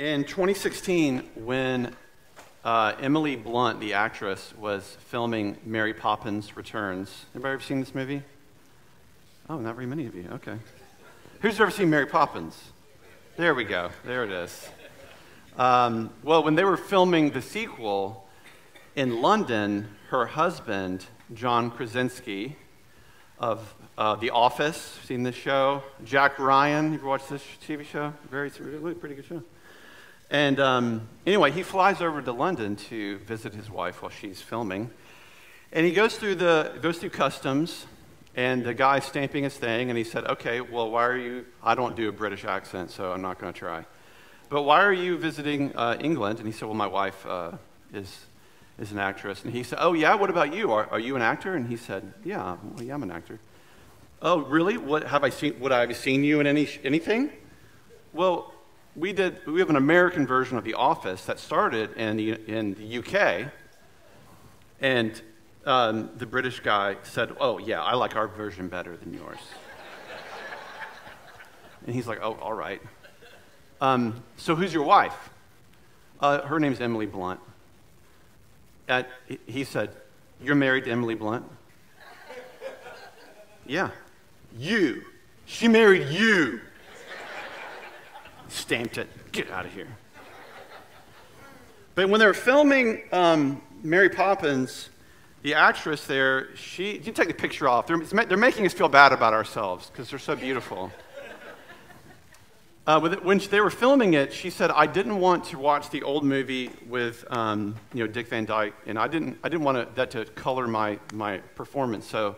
In 2016, when uh, Emily Blunt, the actress, was filming Mary Poppins Returns, anybody ever seen this movie? Oh, not very many of you. Okay. Who's ever seen Mary Poppins? There we go. There it is. Um, well, when they were filming the sequel in London, her husband, John Krasinski, of uh, The Office, seen this show? Jack Ryan, you ever watched this TV show? Very, pretty good show. And um, anyway, he flies over to London to visit his wife while she's filming. And he goes through, the, goes through customs, and the guy's stamping his thing, and he said, Okay, well, why are you? I don't do a British accent, so I'm not going to try. But why are you visiting uh, England? And he said, Well, my wife uh, is, is an actress. And he said, Oh, yeah, what about you? Are, are you an actor? And he said, Yeah, well, yeah, I'm an actor. Oh, really? What have I seen? Would I have seen you in any, anything? Well, we did. We have an American version of The Office that started in the, in the UK, and um, the British guy said, "Oh yeah, I like our version better than yours." and he's like, "Oh, all right." Um, so who's your wife? Uh, her name's Emily Blunt. At, he said, "You're married to Emily Blunt." yeah. You. She married you. Stamped it. Get out of here. But when they were filming um, Mary Poppins, the actress there, she, you take the picture off. They're, they're making us feel bad about ourselves because they're so beautiful. Uh, when they were filming it, she said, "I didn't want to watch the old movie with, um, you know, Dick Van Dyke, and I didn't, I didn't want to, that to color my, my performance. So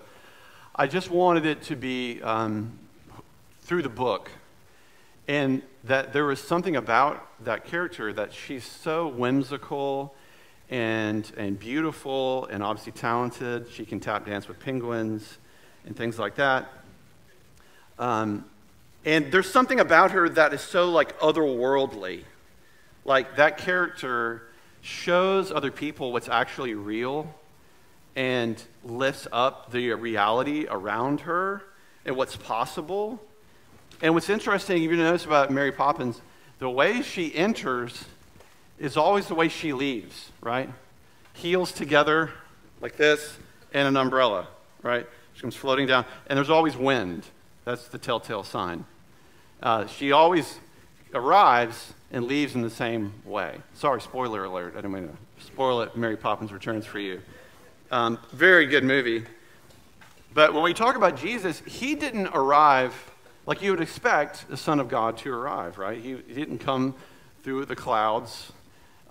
I just wanted it to be um, through the book. And that there was something about that character that she's so whimsical and, and beautiful and obviously talented. She can tap dance with penguins and things like that. Um, and there's something about her that is so like otherworldly. Like that character shows other people what's actually real and lifts up the reality around her and what's possible. And what's interesting, if you notice about Mary Poppins, the way she enters is always the way she leaves, right? Heels together like this and an umbrella, right? She comes floating down, and there's always wind. That's the telltale sign. Uh, she always arrives and leaves in the same way. Sorry, spoiler alert. I didn't mean to spoil it. Mary Poppins returns for you. Um, very good movie. But when we talk about Jesus, he didn't arrive like you would expect the Son of God to arrive, right? He, he didn't come through the clouds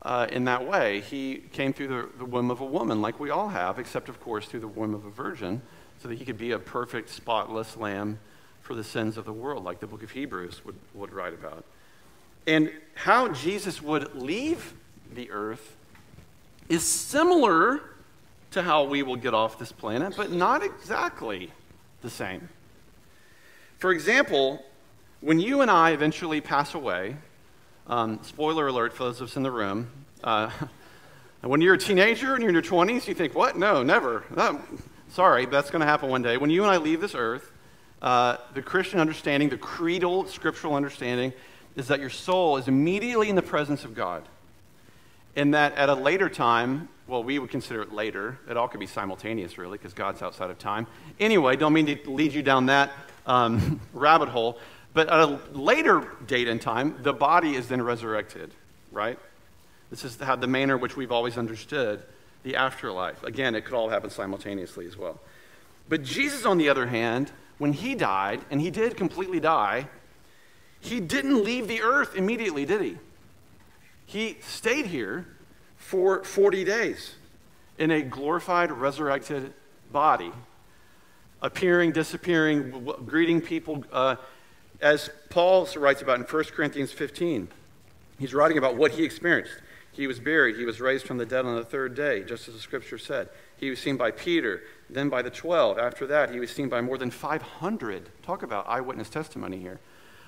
uh, in that way. He came through the, the womb of a woman, like we all have, except, of course, through the womb of a virgin, so that he could be a perfect, spotless lamb for the sins of the world, like the book of Hebrews would, would write about. And how Jesus would leave the earth is similar to how we will get off this planet, but not exactly the same. For example, when you and I eventually pass away, um, spoiler alert for those of us in the room, uh, when you're a teenager and you're in your 20s, you think, what? No, never. Sorry, that's going to happen one day. When you and I leave this earth, uh, the Christian understanding, the creedal scriptural understanding, is that your soul is immediately in the presence of God. And that at a later time, well, we would consider it later. It all could be simultaneous, really, because God's outside of time. Anyway, don't mean to lead you down that um, rabbit hole. But at a later date in time, the body is then resurrected, right? This is how the manner which we've always understood the afterlife. Again, it could all happen simultaneously as well. But Jesus, on the other hand, when he died, and he did completely die, he didn't leave the earth immediately, did he? He stayed here for 40 days in a glorified, resurrected body, appearing, disappearing, greeting people. Uh, as Paul writes about in 1 Corinthians 15, he's writing about what he experienced. He was buried, he was raised from the dead on the third day, just as the scripture said. He was seen by Peter, then by the 12. After that, he was seen by more than 500. Talk about eyewitness testimony here.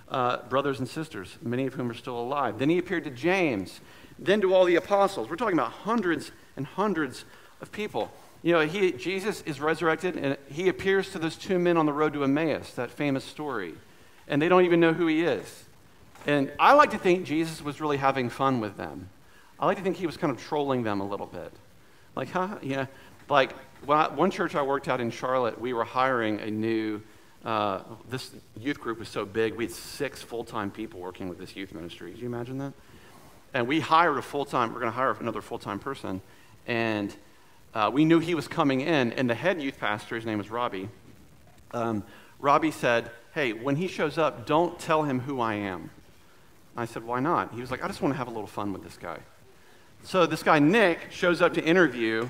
Uh, brothers and sisters, many of whom are still alive. Then he appeared to James then to all the apostles. We're talking about hundreds and hundreds of people. You know, he, Jesus is resurrected, and he appears to those two men on the road to Emmaus, that famous story. And they don't even know who he is. And I like to think Jesus was really having fun with them. I like to think he was kind of trolling them a little bit. Like, huh? Yeah. Like, one church I worked at in Charlotte, we were hiring a new, uh, this youth group was so big, we had six full time people working with this youth ministry. Can you imagine that? And we hired a full time, we're going to hire another full time person. And uh, we knew he was coming in, and the head youth pastor, his name was Robbie, um, Robbie said, Hey, when he shows up, don't tell him who I am. I said, Why not? He was like, I just want to have a little fun with this guy. So this guy, Nick, shows up to interview,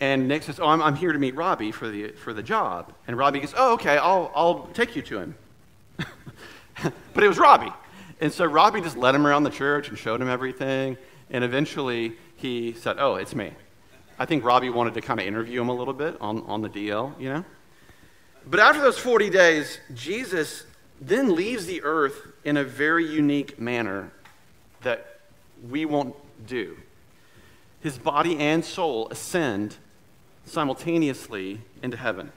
and Nick says, Oh, I'm, I'm here to meet Robbie for the, for the job. And Robbie goes, Oh, okay, I'll, I'll take you to him. but it was Robbie. And so Robbie just led him around the church and showed him everything. And eventually he said, Oh, it's me. I think Robbie wanted to kind of interview him a little bit on, on the DL, you know? But after those 40 days, Jesus then leaves the earth in a very unique manner that we won't do. His body and soul ascend simultaneously into heaven.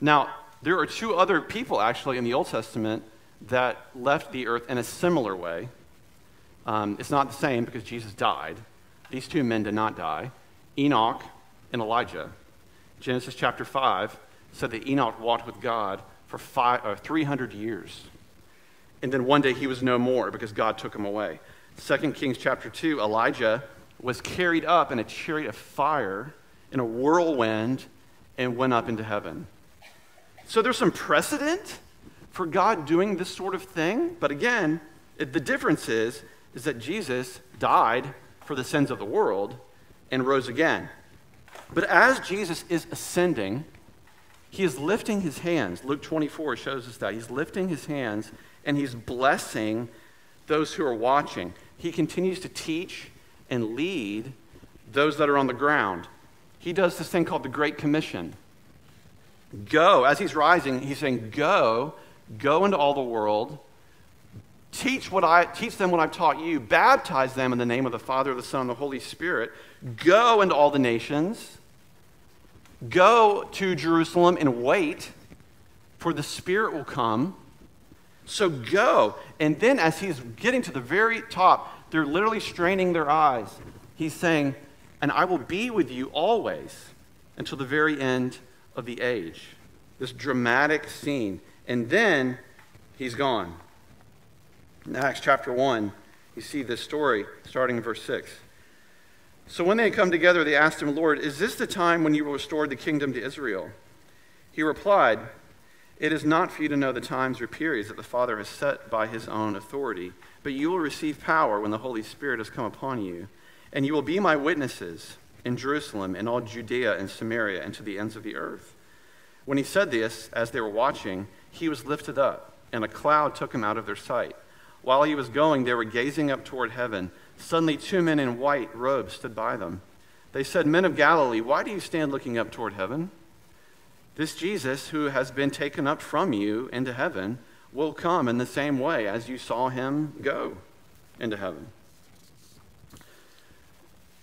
Now, there are two other people actually in the Old Testament that left the earth in a similar way. Um, it's not the same because Jesus died. These two men did not die Enoch and Elijah. Genesis chapter 5 said that Enoch walked with God for five, uh, 300 years. And then one day he was no more because God took him away. 2 Kings chapter 2, Elijah was carried up in a chariot of fire in a whirlwind and went up into heaven. So there's some precedent for God doing this sort of thing. But again, the difference is, is that Jesus died for the sins of the world and rose again. But as Jesus is ascending, he is lifting his hands. Luke 24 shows us that. He's lifting his hands and he's blessing those who are watching. He continues to teach and lead those that are on the ground. He does this thing called the Great Commission. Go, as he's rising, he's saying, Go, go into all the world, teach, what I, teach them what I've taught you, baptize them in the name of the Father, the Son, and the Holy Spirit, go into all the nations Go to Jerusalem and wait, for the Spirit will come. So go. And then, as he's getting to the very top, they're literally straining their eyes. He's saying, And I will be with you always until the very end of the age. This dramatic scene. And then he's gone. In Acts chapter 1, you see this story starting in verse 6. So when they had come together, they asked him, Lord, is this the time when you will restore the kingdom to Israel? He replied, It is not for you to know the times or periods that the Father has set by his own authority, but you will receive power when the Holy Spirit has come upon you, and you will be my witnesses in Jerusalem and all Judea and Samaria and to the ends of the earth. When he said this, as they were watching, he was lifted up, and a cloud took him out of their sight. While he was going, they were gazing up toward heaven Suddenly, two men in white robes stood by them. They said, Men of Galilee, why do you stand looking up toward heaven? This Jesus, who has been taken up from you into heaven, will come in the same way as you saw him go into heaven.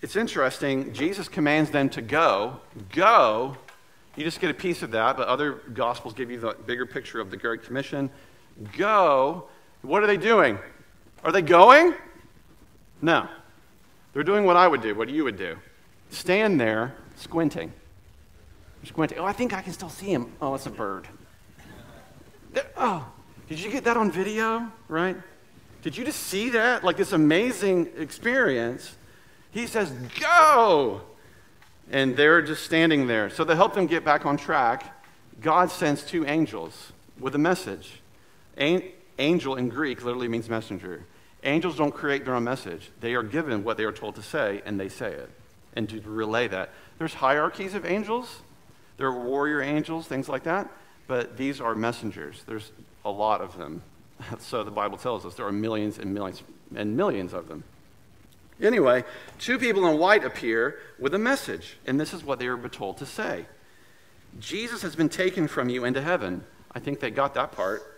It's interesting. Jesus commands them to go. Go. You just get a piece of that, but other gospels give you the bigger picture of the Great Commission. Go. What are they doing? Are they going? No. They're doing what I would do, what you would do. Stand there squinting. Squinting. Oh, I think I can still see him. Oh, it's a bird. Oh, did you get that on video? Right? Did you just see that? Like this amazing experience. He says, Go! And they're just standing there. So to help them get back on track, God sends two angels with a message. Angel in Greek literally means messenger. Angels don't create their own message. They are given what they are told to say, and they say it. And to relay that. There's hierarchies of angels. There are warrior angels, things like that. But these are messengers. There's a lot of them. So the Bible tells us there are millions and millions and millions of them. Anyway, two people in white appear with a message, and this is what they were told to say Jesus has been taken from you into heaven. I think they got that part.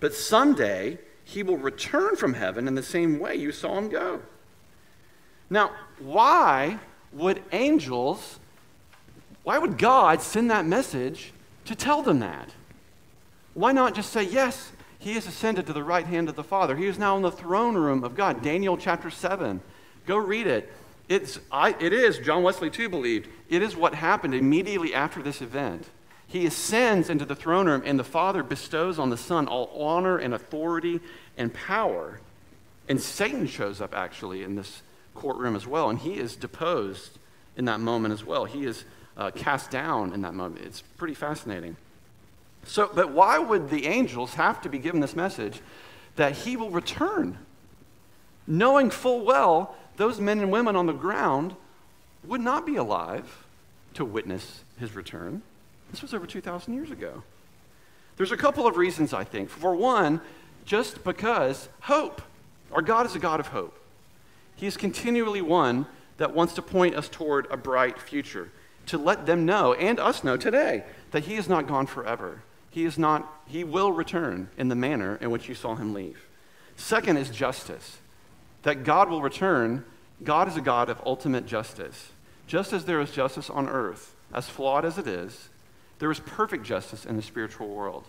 But someday, he will return from heaven in the same way you saw him go. Now, why would angels, why would God send that message to tell them that? Why not just say, yes, He has ascended to the right hand of the Father. He is now in the throne room of God. Daniel chapter 7. Go read it. It's, I, it is, John Wesley too believed, it is what happened immediately after this event. He ascends into the throne room, and the Father bestows on the Son all honor and authority and power. And Satan shows up actually in this courtroom as well, and he is deposed in that moment as well. He is uh, cast down in that moment. It's pretty fascinating. So, but why would the angels have to be given this message that he will return, knowing full well those men and women on the ground would not be alive to witness his return? This was over 2,000 years ago. There's a couple of reasons, I think. For one, just because hope. Our God is a God of hope. He is continually one that wants to point us toward a bright future, to let them know, and us know today, that He is not gone forever. He is not, He will return in the manner in which you saw Him leave. Second is justice, that God will return. God is a God of ultimate justice. Just as there is justice on earth, as flawed as it is, there is perfect justice in the spiritual world.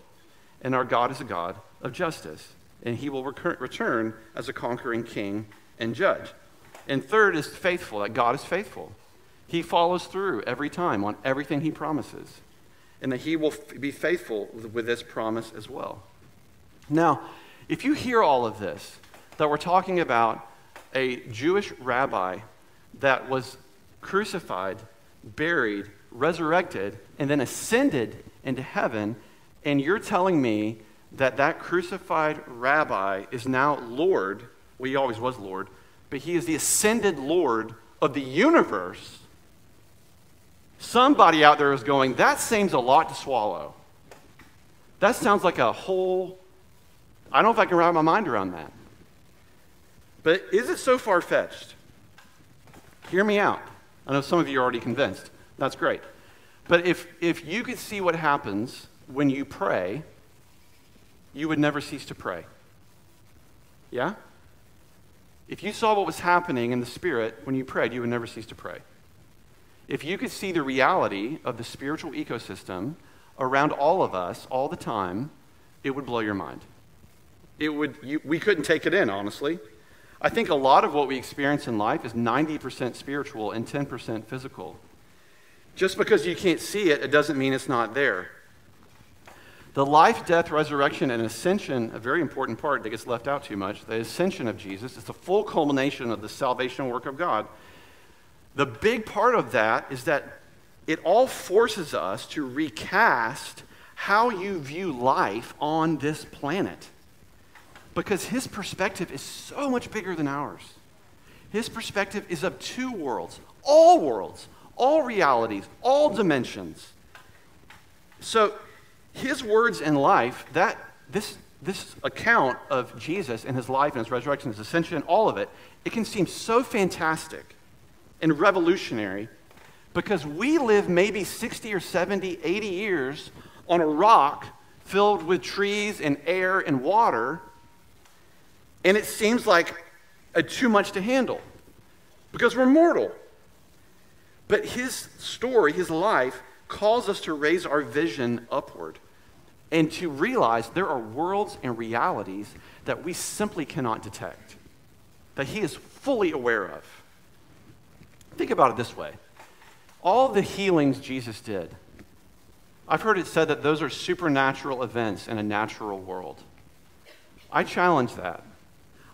And our God is a God of justice, and He will recur- return as a conquering king and judge. And third is faithful, that God is faithful. He follows through every time on everything he promises, and that he will f- be faithful with this promise as well. Now, if you hear all of this, that we're talking about a Jewish rabbi that was crucified, buried, resurrected, and then ascended into heaven, and you're telling me that that crucified rabbi is now Lord, well, he always was Lord, but he is the ascended Lord of the universe. Somebody out there is going, that seems a lot to swallow. That sounds like a whole, I don't know if I can wrap my mind around that. But is it so far fetched? Hear me out. I know some of you are already convinced. That's great. But if, if you could see what happens when you pray, you would never cease to pray. Yeah? If you saw what was happening in the Spirit when you prayed, you would never cease to pray. If you could see the reality of the spiritual ecosystem around all of us all the time, it would blow your mind. It would, you, we couldn't take it in, honestly. I think a lot of what we experience in life is 90% spiritual and 10% physical. Just because you can't see it, it doesn't mean it's not there. The life, death, resurrection, and ascension, a very important part that gets left out too much, the ascension of Jesus is the full culmination of the salvation work of God. The big part of that is that it all forces us to recast how you view life on this planet. Because his perspective is so much bigger than ours. His perspective is of two worlds, all worlds, all realities, all dimensions. So his words in life, that this, this account of Jesus and his life and his resurrection, his ascension, all of it, it can seem so fantastic and revolutionary because we live maybe 60 or 70, 80 years on a rock filled with trees and air and water, and it seems like a, too much to handle because we're mortal. But his story, his life, calls us to raise our vision upward and to realize there are worlds and realities that we simply cannot detect, that He is fully aware of. Think about it this way all the healings Jesus did, I've heard it said that those are supernatural events in a natural world. I challenge that.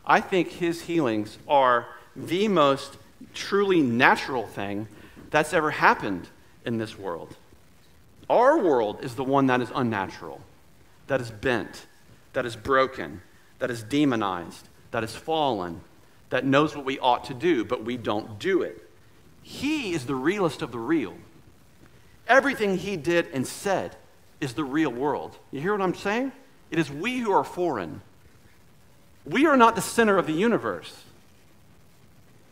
I think His healings are the most truly natural thing that's ever happened in this world. Our world is the one that is unnatural, that is bent, that is broken, that is demonized, that is fallen, that knows what we ought to do, but we don't do it. He is the realest of the real. Everything he did and said is the real world. You hear what I'm saying? It is we who are foreign. We are not the center of the universe.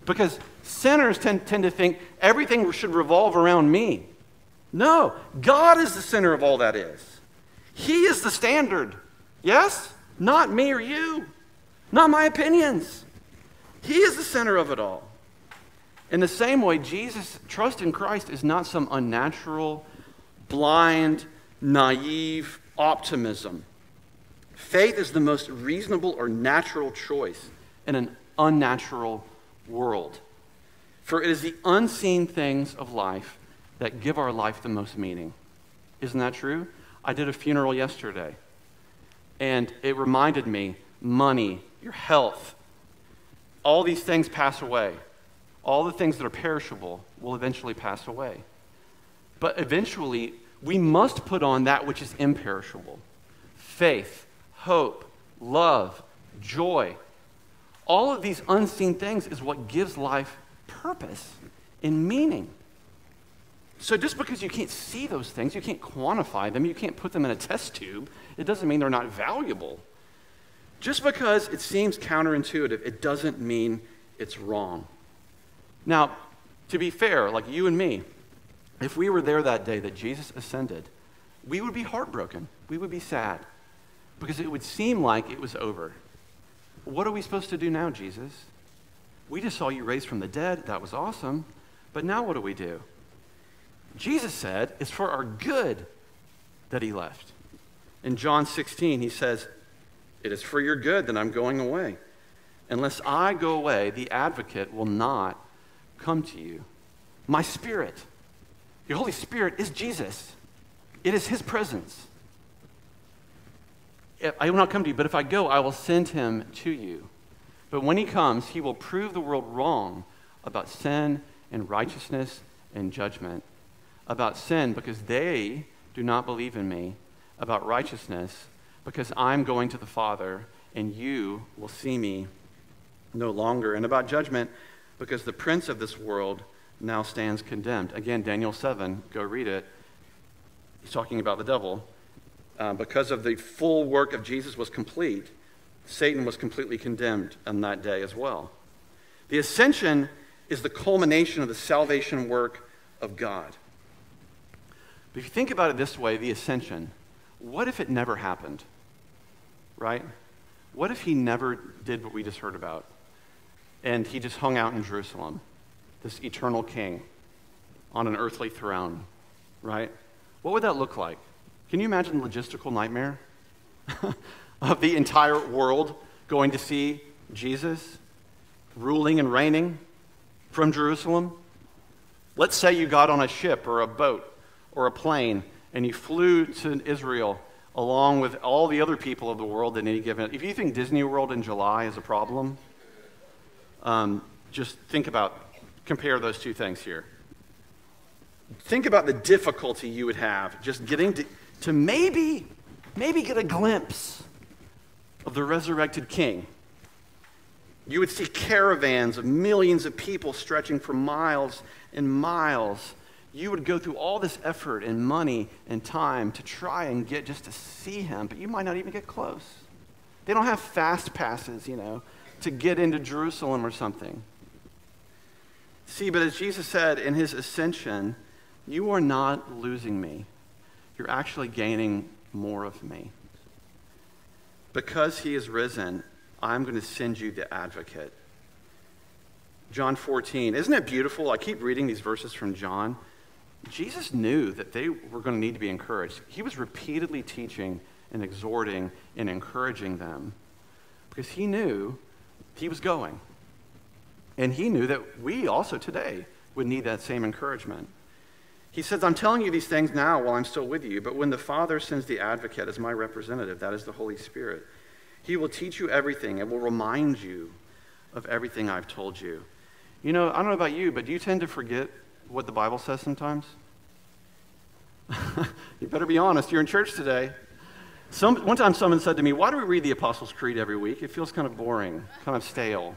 Because sinners tend, tend to think everything should revolve around me. No, God is the center of all that is. He is the standard. Yes? Not me or you, not my opinions. He is the center of it all. In the same way, Jesus' trust in Christ is not some unnatural, blind, naive optimism. Faith is the most reasonable or natural choice in an unnatural world. For it is the unseen things of life that give our life the most meaning. Isn't that true? I did a funeral yesterday, and it reminded me money, your health, all these things pass away. All the things that are perishable will eventually pass away. But eventually, we must put on that which is imperishable faith, hope, love, joy. All of these unseen things is what gives life purpose and meaning. So just because you can't see those things, you can't quantify them, you can't put them in a test tube, it doesn't mean they're not valuable. Just because it seems counterintuitive, it doesn't mean it's wrong. Now, to be fair, like you and me, if we were there that day that Jesus ascended, we would be heartbroken. We would be sad because it would seem like it was over. What are we supposed to do now, Jesus? We just saw you raised from the dead. That was awesome. But now what do we do? Jesus said it's for our good that he left. In John 16, he says, It is for your good that I'm going away. Unless I go away, the advocate will not come to you. My spirit, your Holy Spirit is Jesus, it is his presence. I will not come to you, but if I go, I will send him to you. But when he comes, he will prove the world wrong about sin and righteousness and judgment. About sin, because they do not believe in me. About righteousness, because I'm going to the Father, and you will see me no longer. And about judgment, because the prince of this world now stands condemned. Again, Daniel 7, go read it. He's talking about the devil. Uh, because of the full work of Jesus was complete, Satan was completely condemned on that day as well. The ascension is the culmination of the salvation work of God. But if you think about it this way, the ascension, what if it never happened? Right? What if he never did what we just heard about? and he just hung out in Jerusalem, this eternal king on an earthly throne, right? What would that look like? Can you imagine the logistical nightmare of the entire world going to see Jesus ruling and reigning from Jerusalem? Let's say you got on a ship or a boat or a plane and you flew to Israel along with all the other people of the world in any given. If you think Disney World in July is a problem, um, just think about, compare those two things here. Think about the difficulty you would have just getting to, to maybe, maybe get a glimpse of the resurrected king. You would see caravans of millions of people stretching for miles and miles. You would go through all this effort and money and time to try and get just to see him, but you might not even get close. They don't have fast passes, you know to get into Jerusalem or something. See, but as Jesus said in his ascension, you are not losing me. You're actually gaining more of me. Because he is risen, I'm going to send you the advocate. John 14. Isn't it beautiful? I keep reading these verses from John. Jesus knew that they were going to need to be encouraged. He was repeatedly teaching and exhorting and encouraging them because he knew he was going. And he knew that we also today would need that same encouragement. He says, I'm telling you these things now while I'm still with you, but when the Father sends the advocate as my representative, that is the Holy Spirit, he will teach you everything and will remind you of everything I've told you. You know, I don't know about you, but do you tend to forget what the Bible says sometimes? you better be honest. You're in church today. Some, one time someone said to me, Why do we read the Apostles' Creed every week? It feels kind of boring, kind of stale.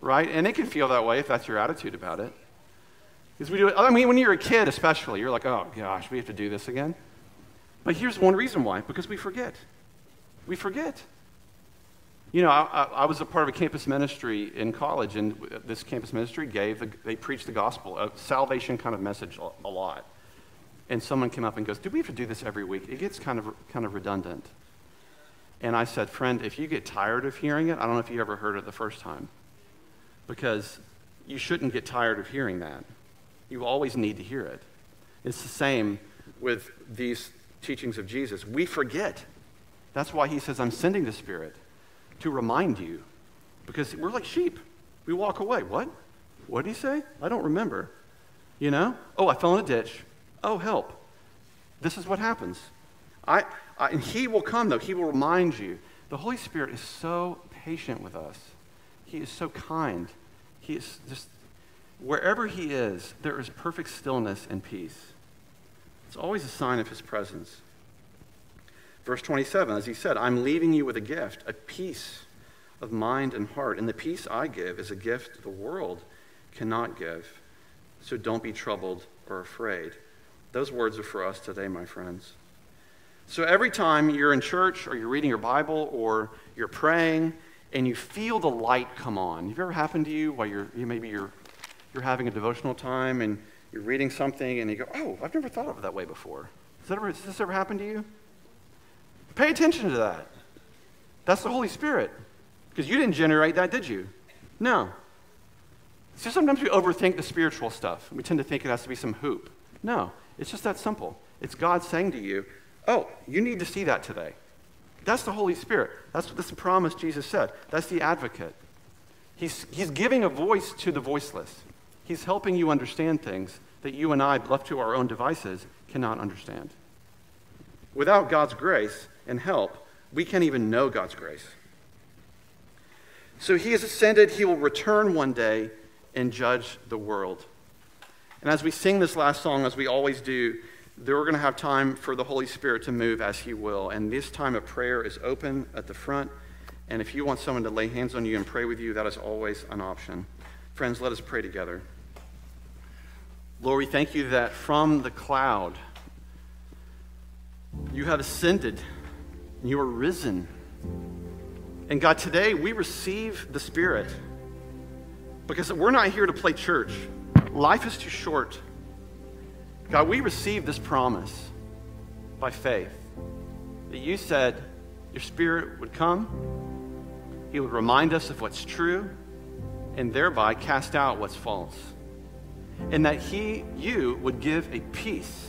Right? And it can feel that way if that's your attitude about it. Because we do it, I mean, when you're a kid, especially, you're like, oh gosh, we have to do this again. But here's one reason why because we forget. We forget. You know, I, I, was a part of a campus ministry in college, and this campus ministry gave, the, they preached the gospel, a salvation kind of message a, lot and someone came up and goes, Do we have to do this every week? It gets kind of, kind of redundant. And I said, Friend, if you get tired of hearing it, I don't know if you ever heard it the first time, because you shouldn't get tired of hearing that. You always need to hear it. It's the same with these teachings of Jesus. We forget. That's why he says, I'm sending the Spirit to remind you. Because we're like sheep. We walk away. What? What did he say? I don't remember. You know? Oh, I fell in a ditch. Oh, help. This is what happens. I, I, and he will come, though. He will remind you. The Holy Spirit is so patient with us. He is so kind. He is just, wherever he is, there is perfect stillness and peace. It's always a sign of his presence. Verse 27, as he said, I'm leaving you with a gift, a peace of mind and heart. And the peace I give is a gift the world cannot give. So don't be troubled or afraid. Those words are for us today, my friends. So every time you're in church or you're reading your Bible or you're praying and you feel the light come on, have you ever happened to you while you're maybe you're you're having a devotional time and you're reading something and you go, "Oh, I've never thought of it that way before." Has, that ever, has this ever happened to you? Pay attention to that. That's the Holy Spirit. Because you didn't generate that, did you? No. So sometimes we overthink the spiritual stuff. We tend to think it has to be some hoop. No, it's just that simple. It's God saying to you, Oh, you need to see that today. That's the Holy Spirit. That's, that's the promise Jesus said. That's the advocate. He's, he's giving a voice to the voiceless. He's helping you understand things that you and I, left to our own devices, cannot understand. Without God's grace and help, we can't even know God's grace. So he has ascended, he will return one day and judge the world. And as we sing this last song, as we always do, we're going to have time for the Holy Spirit to move as He will. And this time of prayer is open at the front. And if you want someone to lay hands on you and pray with you, that is always an option. Friends, let us pray together. Lord, we thank you that from the cloud you have ascended and you are risen. And God, today we receive the Spirit because we're not here to play church. Life is too short. God, we receive this promise by faith that you said your Spirit would come, He would remind us of what's true, and thereby cast out what's false. And that He, you, would give a peace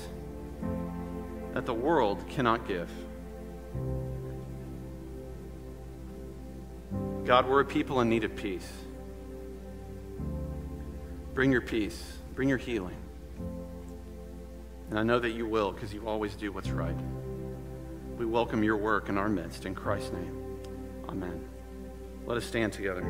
that the world cannot give. God, we're a people in need of peace. Bring your peace, bring your healing. And I know that you will because you always do what's right. We welcome your work in our midst in Christ's name. Amen. Let us stand together.